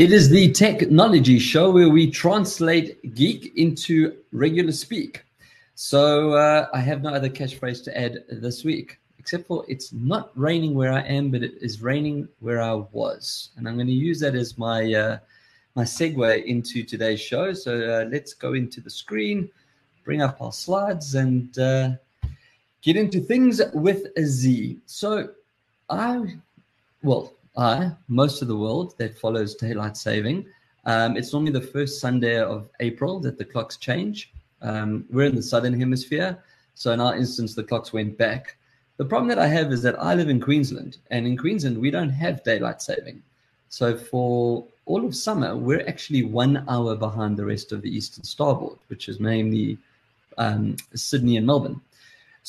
It is the technology show where we translate geek into regular speak. So uh, I have no other catchphrase to add this week, except for it's not raining where I am, but it is raining where I was, and I'm going to use that as my uh, my segue into today's show. So uh, let's go into the screen, bring up our slides, and uh, get into things with a Z. So I, well, I, most of the world that follows daylight saving. Um, it's normally the first Sunday of April that the clocks change. Um, we're in the southern hemisphere, so in our instance, the clocks went back. The problem that I have is that I live in Queensland, and in Queensland, we don't have daylight saving. So for all of summer, we're actually one hour behind the rest of the eastern starboard, which is mainly um, Sydney and Melbourne.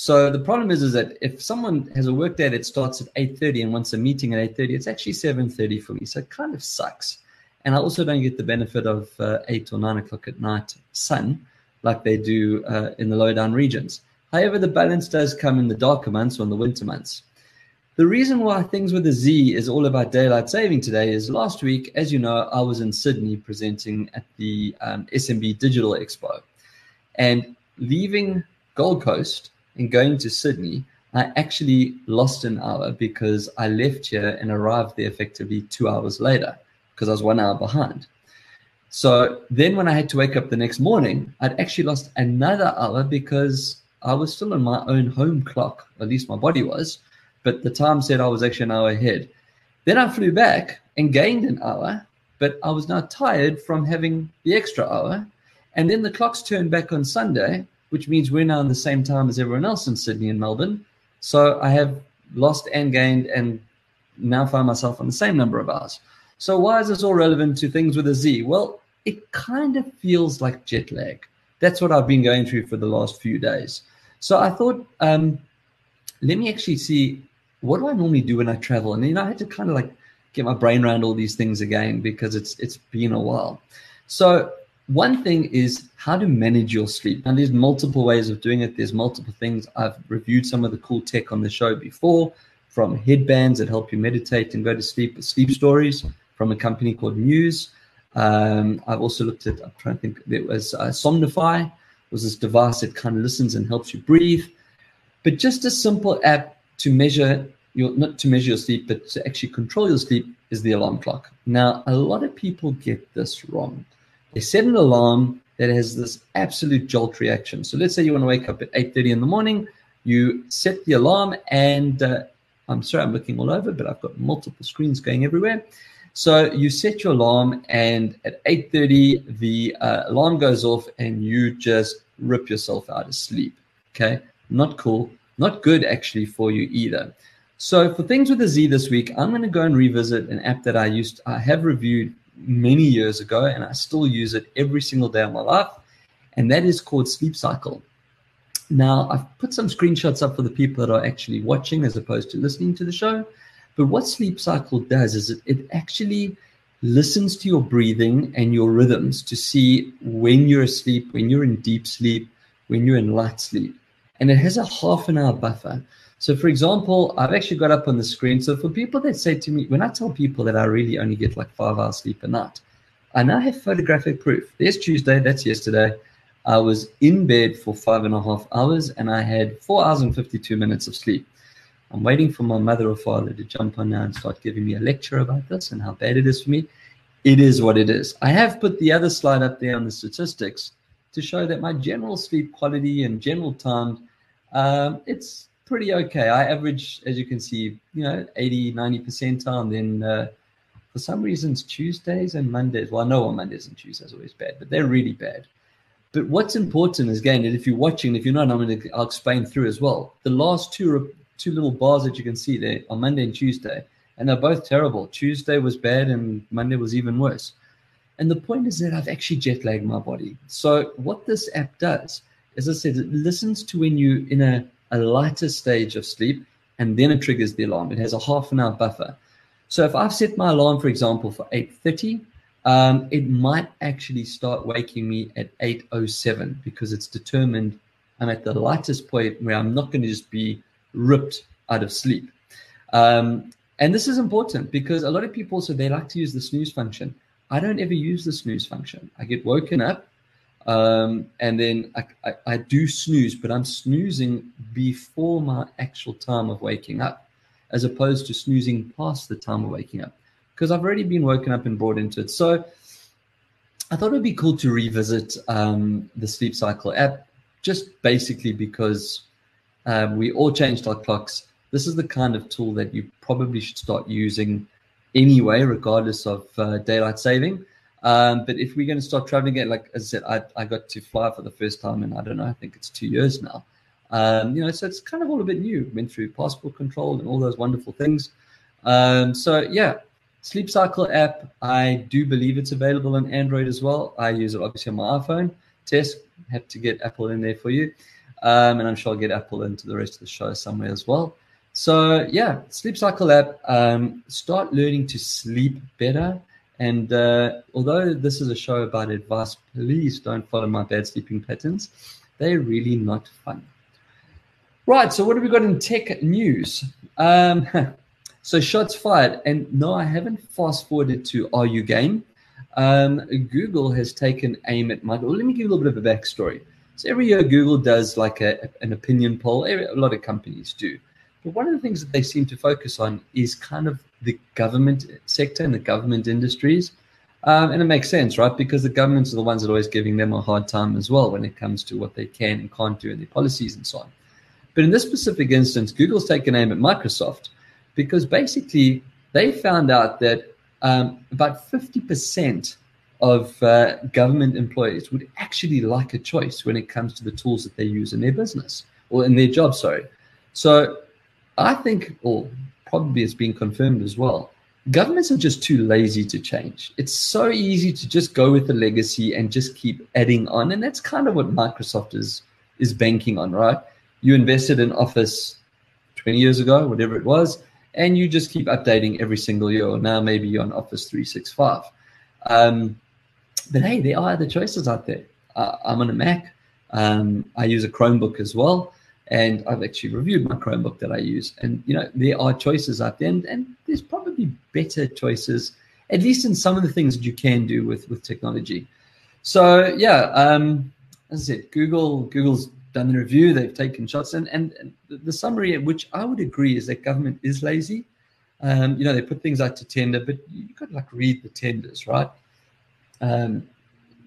So the problem is, is that if someone has a work day that starts at 8.30 and wants a meeting at 8.30, it's actually 7.30 for me. So it kind of sucks. And I also don't get the benefit of uh, 8 or 9 o'clock at night sun like they do uh, in the low down regions. However, the balance does come in the darker months or in the winter months. The reason why things with a Z is all about daylight saving today is last week, as you know, I was in Sydney presenting at the um, SMB Digital Expo. And leaving Gold Coast and going to Sydney, I actually lost an hour because I left here and arrived there effectively two hours later because I was one hour behind. So then when I had to wake up the next morning, I'd actually lost another hour because I was still on my own home clock, at least my body was, but the time said I was actually an hour ahead. Then I flew back and gained an hour, but I was now tired from having the extra hour. And then the clocks turned back on Sunday, which means we're now in the same time as everyone else in Sydney and Melbourne. So I have lost and gained and now find myself on the same number of hours. So why is this all relevant to things with a Z? Well, it kind of feels like jet lag. That's what I've been going through for the last few days. So I thought, um, let me actually see what do I normally do when I travel, and then I had to kind of like get my brain around all these things again because it's it's been a while. So one thing is how to manage your sleep. And there's multiple ways of doing it. There's multiple things. I've reviewed some of the cool tech on the show before, from headbands that help you meditate and go to sleep, sleep stories from a company called Muse. Um, I've also looked at, I'm trying to think, there was uh, Somnofy, was this device that kind of listens and helps you breathe. But just a simple app to measure your, not to measure your sleep, but to actually control your sleep is the alarm clock. Now, a lot of people get this wrong. They set an alarm that has this absolute jolt reaction. So let's say you want to wake up at 8.30 in the morning, you set the alarm and uh, I'm sorry, I'm looking all over, but I've got multiple screens going everywhere. So you set your alarm and at 8.30, the uh, alarm goes off and you just rip yourself out of sleep. Okay. Not cool. Not good actually for you either. So for things with a Z this week, I'm going to go and revisit an app that I used, I have reviewed many years ago, and I still use it every single day of my life, and that is called Sleep Cycle. Now, I've put some screenshots up for the people that are actually watching as opposed to listening to the show. But what Sleep Cycle does is it, it actually listens to your breathing and your rhythms to see when you're asleep, when you're in deep sleep, when you're in light sleep. And it has a half an hour buffer. So, for example, I've actually got up on the screen. So, for people that say to me, when I tell people that I really only get like five hours sleep a night, I now have photographic proof. There's Tuesday, that's yesterday. I was in bed for five and a half hours and I had four hours and 52 minutes of sleep. I'm waiting for my mother or father to jump on now and start giving me a lecture about this and how bad it is for me. It is what it is. I have put the other slide up there on the statistics to show that my general sleep quality and general time, um, it's pretty okay. I average, as you can see, you know, 80, 90 percentile. And then uh, for some reasons, Tuesdays and Mondays, well, I know on Mondays and Tuesdays are always bad, but they're really bad. But what's important is, again, that if you're watching, if you're not, I'm going to, I'll explain through as well. The last two, two little bars that you can see there on Monday and Tuesday, and they're both terrible. Tuesday was bad and Monday was even worse. And the point is that I've actually jet lagged my body. So what this app does, as I said, it listens to when you in a a lighter stage of sleep, and then it triggers the alarm. It has a half an hour buffer. So if I've set my alarm, for example, for 8.30, um, it might actually start waking me at 8.07 because it's determined I'm at the lightest point where I'm not going to just be ripped out of sleep. Um, and this is important because a lot of people, so they like to use the snooze function. I don't ever use the snooze function. I get woken up um, and then I, I, I, do snooze, but I'm snoozing before my actual time of waking up, as opposed to snoozing past the time of waking up, because I've already been woken up and brought into it. So I thought it would be cool to revisit um, the Sleep Cycle app, just basically because um, we all changed our clocks. This is the kind of tool that you probably should start using anyway, regardless of uh, daylight saving. Um, but if we're going to start traveling again, like as I said, I, I got to fly for the first time in, I don't know, I think it's two years now. Um, you know, so it's kind of all a bit new. Went through passport control and all those wonderful things. Um, so yeah, Sleep Cycle app. I do believe it's available on Android as well. I use it obviously on my iPhone. Test have to get Apple in there for you, um, and I'm sure I'll get Apple into the rest of the show somewhere as well. So yeah, Sleep Cycle app. Um, start learning to sleep better. And uh, although this is a show about advice, please don't follow my bad sleeping patterns. They're really not fun. Right. So what have we got in tech news? Um, so shots fired. And no, I haven't fast forwarded to Are You Game? Um, Google has taken aim at Michael. Well, let me give you a little bit of a backstory. So every year Google does like a, an opinion poll. A lot of companies do. But one of the things that they seem to focus on is kind of the government sector and the government industries. Um, and it makes sense, right? Because the governments are the ones that are always giving them a hard time as well when it comes to what they can and can't do in their policies and so on. But in this specific instance, Google's taken aim at Microsoft because basically they found out that um, about 50% of uh, government employees would actually like a choice when it comes to the tools that they use in their business or in their job, sorry. So I think, or probably it's been confirmed as well, governments are just too lazy to change. It's so easy to just go with the legacy and just keep adding on. And that's kind of what Microsoft is is banking on, right? You invested in Office 20 years ago, whatever it was, and you just keep updating every single year. Now maybe you're on Office 365. Um, but hey, there are other choices out there. Uh, I'm on a Mac. Um, I use a Chromebook as well and I've actually reviewed my Chromebook that I use. And you know, there are choices out there, and, and, there's probably better choices, at least in some of the things that you can do with with technology. So yeah, um, as I said, Google Google's done the review, they've taken shots, and and, the summary, which I would agree, is that government is lazy. Um, you know, they put things out to tender, but you've got to like read the tenders, right? Um,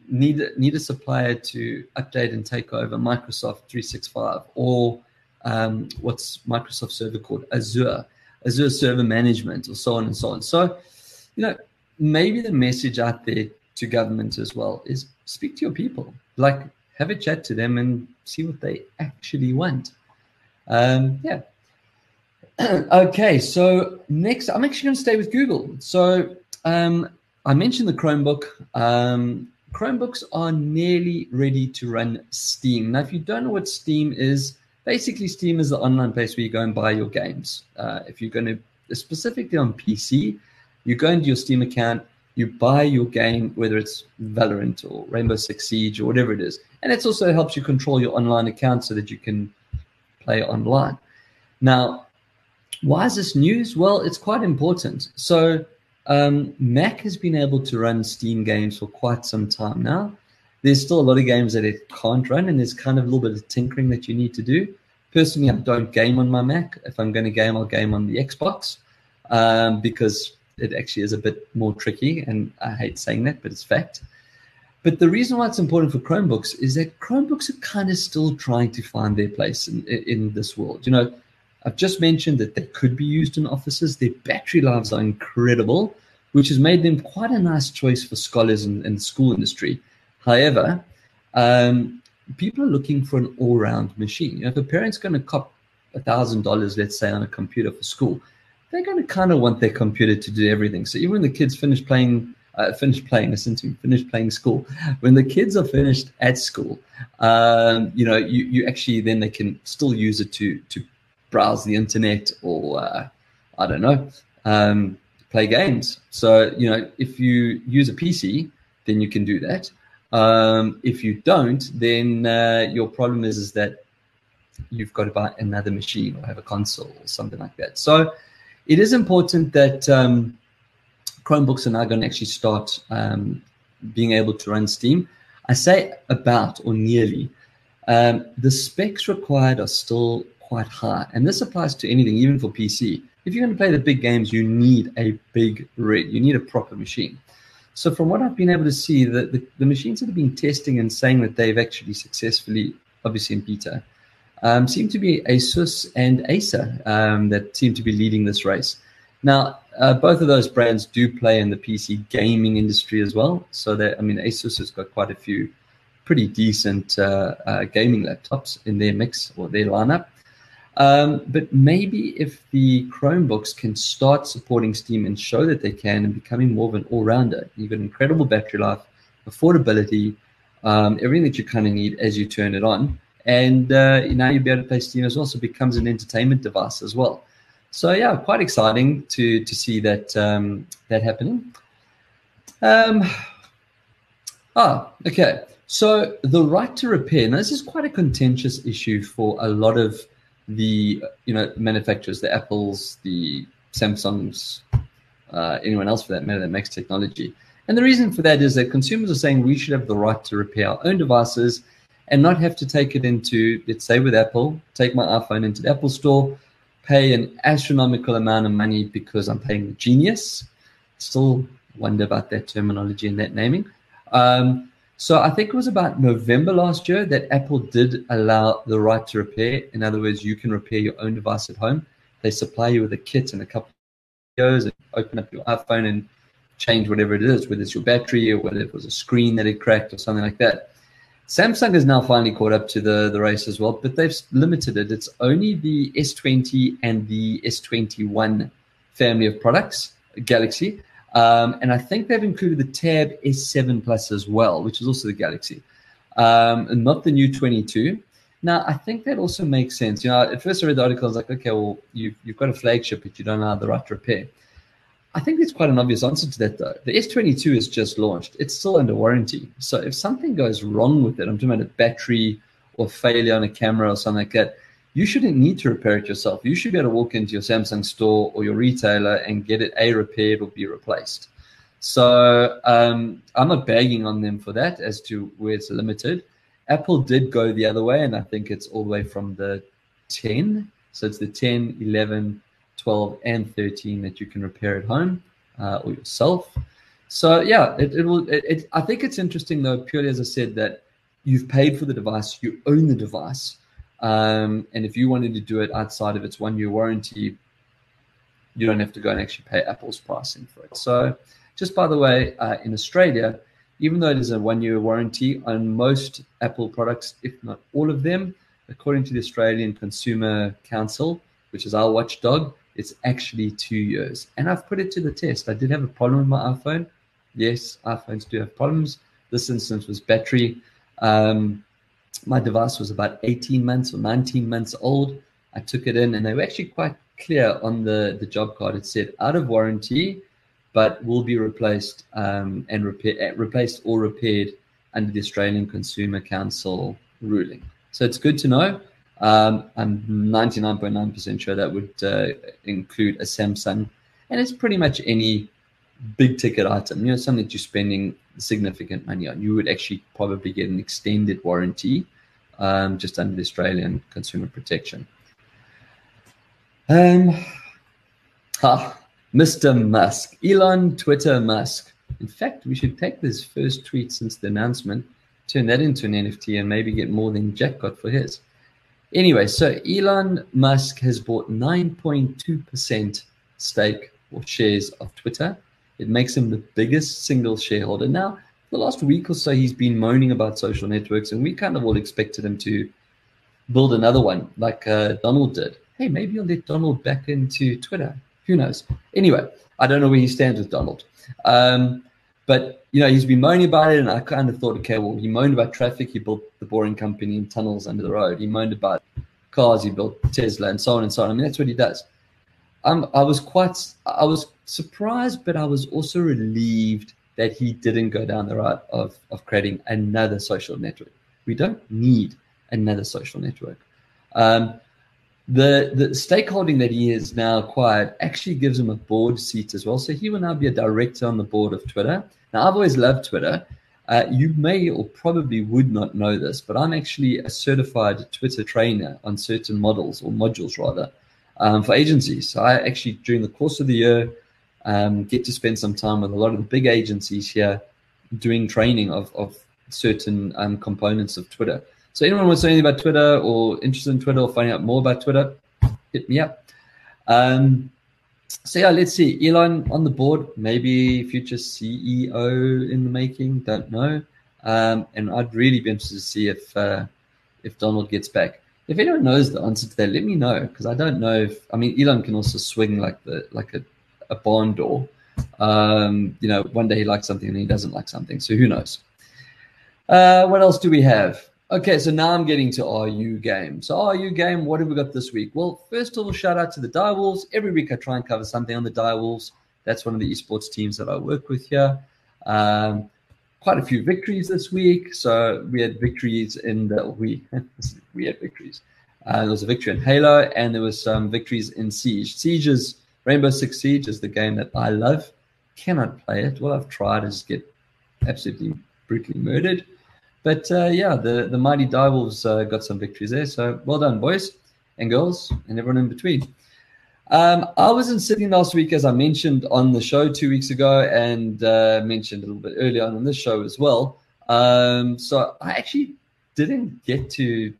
need need a supplier to update and take over Microsoft 365 or um, what's Microsoft server called Azure, Azure Server Management, or so on and so on. So, you know, maybe the message out there to government as well is speak to your people, like have a chat to them and see what they actually want. Um, yeah. okay, so next, I'm actually going to stay with Google. So um, I mentioned the Chromebook. Um, Chromebooks are nearly ready to run Steam. Now, if you don't know what Steam is, basically Steam is the online place where you go and buy your games. Uh, if you're going to, specifically on PC, you go into your Steam account, you buy your game, whether it's Valorant or Rainbow Six Siege or whatever it is. And it also helps you control your online account so that you can play online. Now, why is this news? Well, it's quite important. So um, Mac has been able to run Steam games for quite some time now. There's still a lot of games that it can't run, and there's kind of a little bit of tinkering that you need to do. Personally, I don't game on my Mac. If I'm going to game, I'll game on the Xbox um, because it actually is a bit more tricky, and I hate saying that, but it's fact. But the reason why it's important for Chromebooks is that Chromebooks are kind of still trying to find their place in, in this world. You know, I've just mentioned that they could be used in offices. Their battery lives are incredible, which has made them quite a nice choice for scholars and, and school industry. However, um, people are looking for an all-round machine. You know, if a parent's going to cop thousand dollars, let's say, on a computer for school, they're going to kind of want their computer to do everything. So even when the kids finish playing, uh, finish playing, listen to me, finish playing school. When the kids are finished at school, um, you know, you, you actually then they can still use it to to browse the internet or uh, I don't know, um, play games. So you know, if you use a PC, then you can do that. Um, if you don't, then uh, your problem is is that you've got to buy another machine or have a console or something like that. So it is important that um, Chromebooks are now going to actually start um, being able to run Steam. I say about or nearly. Um, the specs required are still quite high, and this applies to anything, even for PC. If you're going to play the big games, you need a big rig. You need a proper machine. So, from what I've been able to see, the, the, the machines that have been testing and saying that they've actually successfully, obviously in beta, um, seem to be Asus and Acer um, that seem to be leading this race. Now, uh, both of those brands do play in the PC gaming industry as well. So, I mean, Asus has got quite a few pretty decent uh, uh, gaming laptops in their mix or their lineup. Um, but maybe if the Chromebooks can start supporting Steam and show that they can and becoming more of an all rounder, you've got incredible battery life, affordability, um, everything that you kind of need as you turn it on. And uh, now you'll be able to play Steam as well. So it becomes an entertainment device as well. So yeah, quite exciting to to see that um, that happening. Um, ah, okay. So the right to repair. Now this is quite a contentious issue for a lot of the you know manufacturers, the Apples, the Samsungs, uh, anyone else for that matter that makes technology. And the reason for that is that consumers are saying we should have the right to repair our own devices and not have to take it into, let's say with Apple, take my iPhone into the Apple store, pay an astronomical amount of money because I'm paying the genius. Still wonder about that terminology and that naming. Um, so I think it was about November last year that Apple did allow the right to repair. In other words, you can repair your own device at home. They supply you with a kit and a couple of videos and open up your iPhone and change whatever it is, whether it's your battery or whether it was a screen that it cracked or something like that. Samsung has now finally caught up to the, the race as well, but they've limited it. It's only the S20 and the S21 family of products, Galaxy. Um, and I think they've included the Tab S7 Plus as well, which is also the Galaxy, um, and not the new 22. Now, I think that also makes sense. You know, at first I read the article, I was like, okay, well, you, you've got a flagship, but you don't have the right repair. I think there's quite an obvious answer to that, though. The S22 is just launched. It's still under warranty. So if something goes wrong with it, I'm talking about a battery or failure on a camera or something like that, you shouldn't need to repair it yourself. You should be able to walk into your Samsung store or your retailer and get it A, repaired or B, replaced. So um, I'm not bagging on them for that as to where it's limited. Apple did go the other way, and I think it's all the way from the 10. So it's the 10, 11, 12, and 13 that you can repair at home uh, or yourself. So yeah, it, it will. It, it, I think it's interesting though, purely as I said that you've paid for the device, you own the device, um, and if you wanted to do it outside of its one-year warranty, you don't have to go and actually pay Apple's pricing for it. So, just by the way, uh, in Australia, even though it is a one-year warranty on most Apple products, if not all of them, according to the Australian Consumer Council, which is our watchdog, it's actually two years. And I've put it to the test. I did have a problem with my iPhone. Yes, iPhones do have problems. This instance was battery. Um, my device was about 18 months or 19 months old. I took it in, and they were actually quite clear on the, the job card. It said out of warranty, but will be replaced um, and repair, eh, replaced or repaired under the Australian Consumer Council ruling. So it's good to know. Um, I'm 99.9% sure that would uh, include a Samsung, and it's pretty much any big ticket item, you know, something that you're spending significant money on. You would actually probably get an extended warranty um, just under the Australian Consumer Protection. Um, ah, Mr. Musk, Elon Twitter Musk. In fact, we should take this first tweet since the announcement, turn that into an NFT, and maybe get more than Jack got for his. Anyway, so Elon Musk has bought 9.2% stake or shares of Twitter. It makes him the biggest single shareholder. Now, the last week or so, he's been moaning about social networks, and we kind of all expected him to build another one like uh, Donald did. Hey, maybe I'll let Donald back into Twitter. Who knows? Anyway, I don't know where he stands with Donald. Um, but you know, he's been moaning about it, and I kind of thought, okay, well, he moaned about traffic. He built the boring company and tunnels under the road. He moaned about cars. He built Tesla and so on and so on. I mean, that's what he does. I was quite, I was surprised, but I was also relieved that he didn't go down the route of of creating another social network. We don't need another social network. Um, the the stakeholding that he has now acquired actually gives him a board seat as well. So he will now be a director on the board of Twitter. Now I've always loved Twitter. Uh, you may or probably would not know this, but I'm actually a certified Twitter trainer on certain models or modules rather um, for agencies. So I actually during the course of the year um, get to spend some time with a lot of the big agencies here doing training of, of certain um, components of Twitter. So anyone wants to know anything about Twitter or interested in Twitter or finding out more about Twitter, hit me up. Um, so yeah, let's see. Elon on the board, maybe future CEO in the making. Don't know. Um, and I'd really be interested to see if uh, if Donald gets back. If anyone knows the answer to that, let me know because I don't know if I mean Elon can also swing like the like a, a barn door. Um, you know, one day he likes something and he doesn't like something. So who knows? Uh, what else do we have? Okay, so now I'm getting to RU game. So RU game, what have we got this week? Well, first of all, shout out to the Dire Wolves. Every week I try and cover something on the Dire Wolves. That's one of the esports teams that I work with here. Um, quite a few victories this week. So we had victories in the we we had victories. Uh, there was a victory in Halo, and there was some victories in Siege. Siege is Rainbow Six Siege is the game that I love. Cannot play it. What I've tried is get absolutely brutally murdered. But uh, yeah, the, the mighty Dire Wolves uh, got some victories there. So well done, boys and girls, and everyone in between. Um, I was in Sydney last week, as I mentioned on the show two weeks ago, and uh, mentioned a little bit earlier on in this show as well. Um, so I actually didn't get to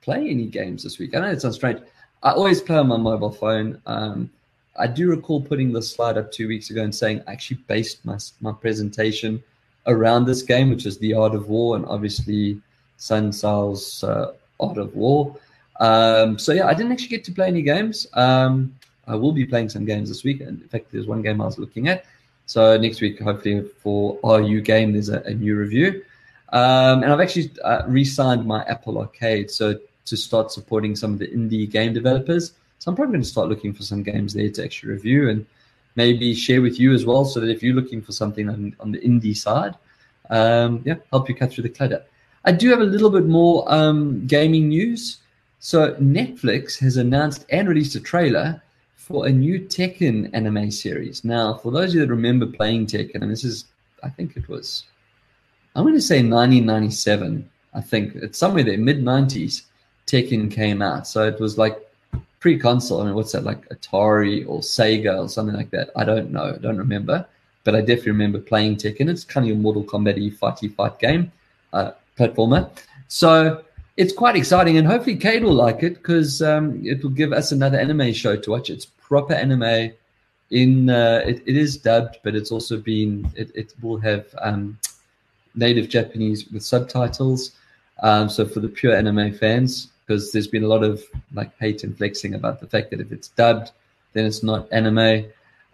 play any games this week. I know it sounds strange. I always play on my mobile phone. Um, I do recall putting the slide up two weeks ago and saying I actually based my my presentation around this game, which is the Art of War, and obviously Sun Tzu's uh, Art of War. Um, so yeah, I didn't actually get to play any games. Um, I will be playing some games this week. In fact, there's one game I was looking at. So next week, hopefully for RU game, there's a, a new review. Um, and I've actually uh, re-signed my Apple Arcade, so to start supporting some of the indie game developers. So I'm probably going to start looking for some games there to actually review and maybe share with you as well, so that if you're looking for something on, on the indie side, um, yeah, help you cut through the clutter. I do have a little bit more um, gaming news. So Netflix has announced and released a trailer for a new Tekken anime series. Now, for those of you that remember playing Tekken, and this is, I think it was, I'm going to say 1997. I think it's somewhere there, mid 90s. Tekken came out, so it was like pre-console. I mean, what's that like Atari or Sega or something like that? I don't know. I don't remember, but I definitely remember playing Tekken. It's kind of your Mortal Kombat fighty fight game, uh, platformer. So it's quite exciting, and hopefully Kate will like it because um, it will give us another anime show to watch. It's proper anime. In uh, it, it is dubbed, but it's also been it, it will have um, native Japanese with subtitles. Um, so for the pure anime fans, because there's been a lot of like hate and flexing about the fact that if it's dubbed, then it's not anime.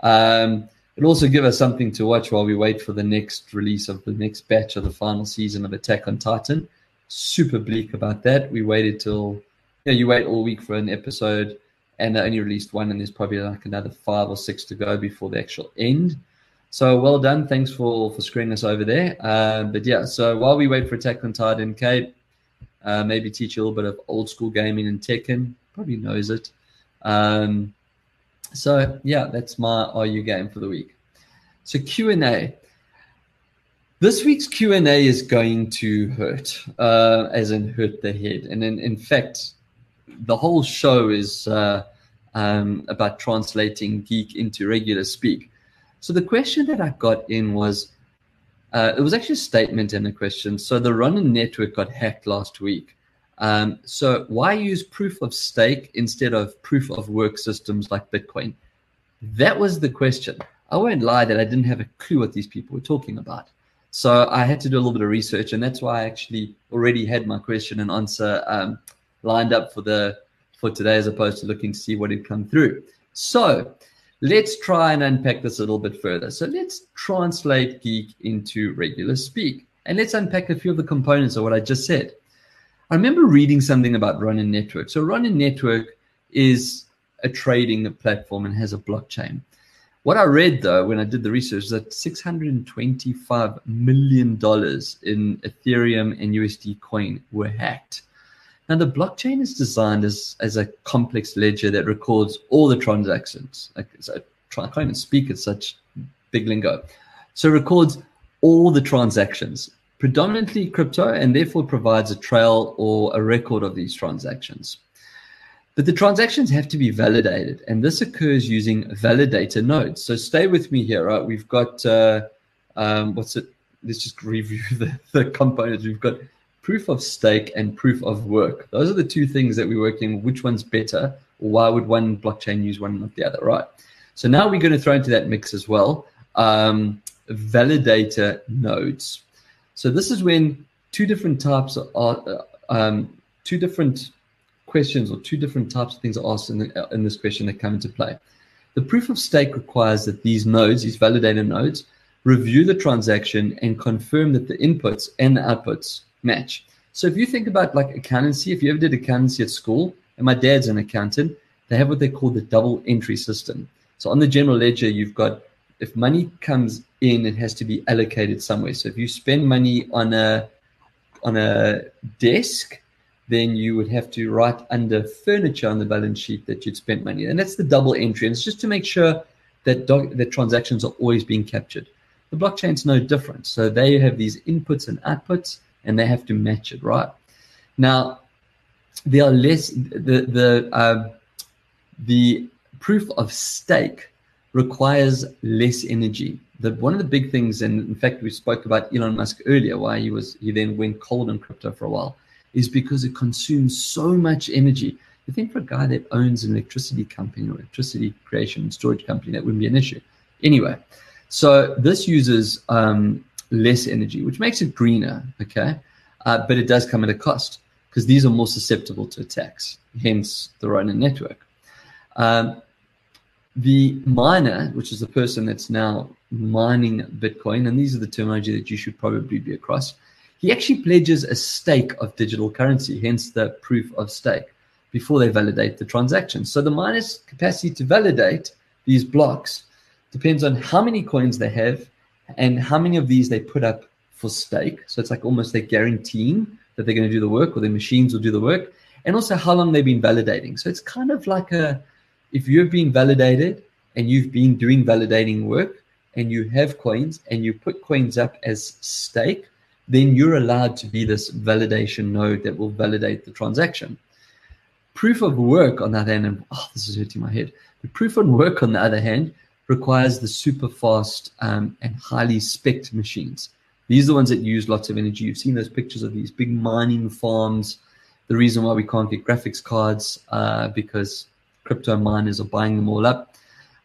Um, it'll also give us something to watch while we wait for the next release of the next batch of the final season of Attack on Titan. Super bleak about that. We waited till yeah, you wait all week for an episode, and they only released one, and there's probably like another five or six to go before the actual end. So well done. Thanks for for screening us over there. Uh, but yeah, so while we wait for Attack on Titan, Kate, uh, maybe teach you a little bit of old school gaming and Tekken. Probably knows it. Um, so yeah, that's my RU game for the week. So Q and A. This week's Q and A is going to hurt, uh, as in hurt the head, and in, in fact, the whole show is uh, um, about translating geek into regular speak. So the question that I got in was, uh, it was actually a statement and a question. So the Ronin network got hacked last week. Um, so why use proof of stake instead of proof of work systems like Bitcoin? That was the question. I won't lie that I didn't have a clue what these people were talking about. So I had to do a little bit of research, and that's why I actually already had my question and answer um, lined up for the for today, as opposed to looking to see what had come through. So Let's try and unpack this a little bit further. So let's translate geek into regular speak. And let's unpack a few of the components of what I just said. I remember reading something about Ronin Network. So Ronin Network is a trading platform and has a blockchain. What I read though when I did the research is that $625 million in Ethereum and USD coin were hacked. Now, the blockchain is designed as, as a complex ledger that records all the transactions. Like, so I can't even speak at such big lingo. So it records all the transactions, predominantly crypto, and therefore provides a trail or a record of these transactions. But the transactions have to be validated, and this occurs using validator nodes. So stay with me here, right? We've got, uh, um, what's it? Let's just review the, the components. We've got proof of stake and proof of work. Those are the two things that we're working. Which one's better, why would one blockchain use one, not the other, right? So now we're going to throw into that mix as well um, validator nodes. So this is when two different types are um, two different questions or two different types of things are asked in, the, in this question that come into play. The proof of stake requires that these nodes, these validator nodes, review the transaction and confirm that the inputs and the outputs match. So if you think about like accountancy, if you ever did accountancy at school, and my dad's an accountant, they have what they call the double entry system. So on the general ledger, you've got if money comes in, it has to be allocated somewhere. So if you spend money on a on a desk, then you would have to write under furniture on the balance sheet that you'd spent money. And that's the double entry. And it's just to make sure that doc- transactions are always being captured. The blockchain's no different. So they have these inputs and outputs and they have to match it, right? Now, there are less the the uh, the proof of stake requires less energy. The one of the big things, and in fact, we spoke about Elon Musk earlier, why he was he then went cold on crypto for a while, is because it consumes so much energy. You think for a guy that owns an electricity company or electricity creation and storage company, that wouldn't be an issue. Anyway, so this uses um, less energy, which makes it greener, okay? Uh, but it does come at a cost because these are more susceptible to attacks, hence the Ronin network. Um, the miner, which is the person that's now mining Bitcoin, and these are the terminology that you should probably be across, he actually pledges a stake of digital currency, hence the proof of stake, before they validate the transaction. So the miner's capacity to validate these blocks depends on how many coins they have and how many of these they put up for stake. So it's like almost they're guaranteeing that they're going to do the work or their machines will do the work, and also how long they've been validating. So it's kind of like a if you've been validated and you've been doing validating work and you have coins and you put coins up as stake, then you're allowed to be this validation node that will validate the transaction. Proof of work, on the other hand, and oh, this is hurting my head. The proof of work, on the other hand, requires the super fast um, and highly spec machines. These are the ones that use lots of energy. You've seen those pictures of these big mining farms. The reason why we can't get graphics cards uh, because crypto miners are buying them all up.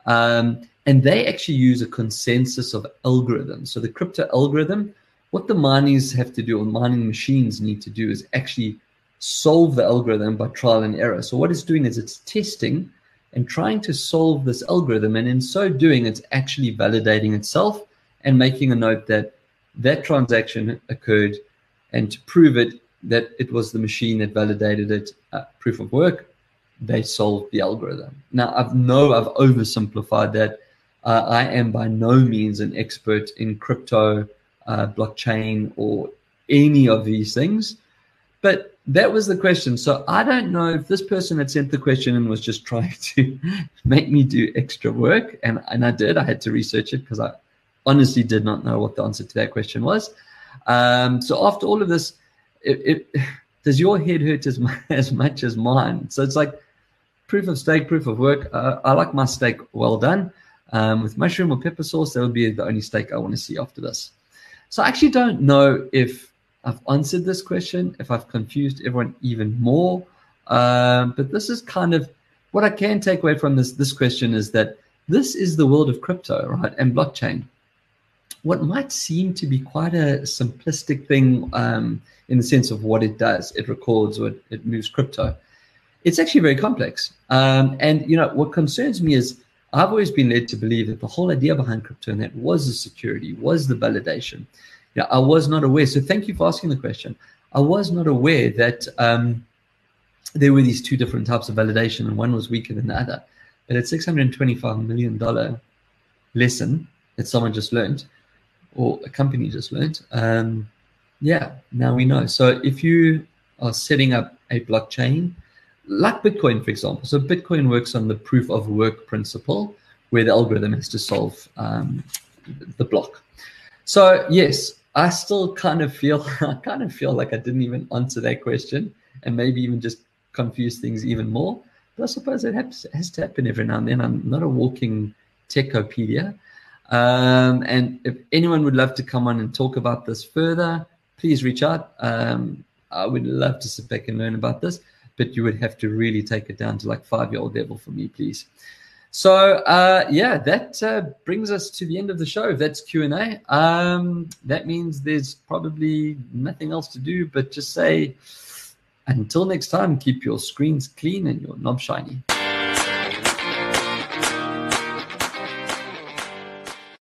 Um, and they actually use a consensus of algorithms. So the crypto algorithm, what the miners have to do, or mining machines need to do, is actually solve the algorithm by trial and error. So what it's doing is it's testing and trying to solve this algorithm, and in so doing, it's actually validating itself and making a note that that transaction occurred, and to prove it that it was the machine that validated it, uh, proof of work, they solved the algorithm. Now, I know I've oversimplified that. Uh, I am by no means an expert in crypto, uh, blockchain, or any of these things, but that was the question. So I don't know if this person had sent the question and was just trying to make me do extra work, and and I did. I had to research it because I honestly did not know what the answer to that question was. Um, so after all of this, it, it, does your head hurt as, as much as mine? So it's like proof of stake, proof of work. Uh, I like my steak well done. Um, with mushroom or pepper sauce, that would be the only steak I want to see after this. So I actually don't know if I've answered this question, if I've confused everyone even more. Um, but this is kind of what I can take away from this this question is that this is the world of crypto, right, and blockchain. What might seem to be quite a simplistic thing um, in the sense of what it does, it records or it, moves crypto it's actually very complex. Um, and you know what concerns me is I've always been led to believe that the whole idea behind cryptonet was the security, was the validation. Yeah, I was not aware. So thank you for asking the question. I was not aware that um, there were these two different types of validation, and one was weaker than the other. But at six hundred twenty-five million dollar lesson that someone just learned, or a company just learned, um, yeah, now we know. So if you are setting up a blockchain, like Bitcoin, for example. So Bitcoin works on the proof of work principle, where the algorithm has to solve um, the block. So yes, I still kind of feel I kind of feel like I didn't even answer that question, and maybe even just confuse things even more. But I suppose it has, has to happen every now and then. I'm not a walking techopedia. Um, and if anyone would love to come on and talk about this further, please reach out. Um, I would love to sit back and learn about this, but you would have to really take it down to like five year old level for me, please. So uh, yeah, that uh, brings us to the end of the show. That's Q and A. Um, that means there's probably nothing else to do but just say until next time. Keep your screens clean and your knob shiny.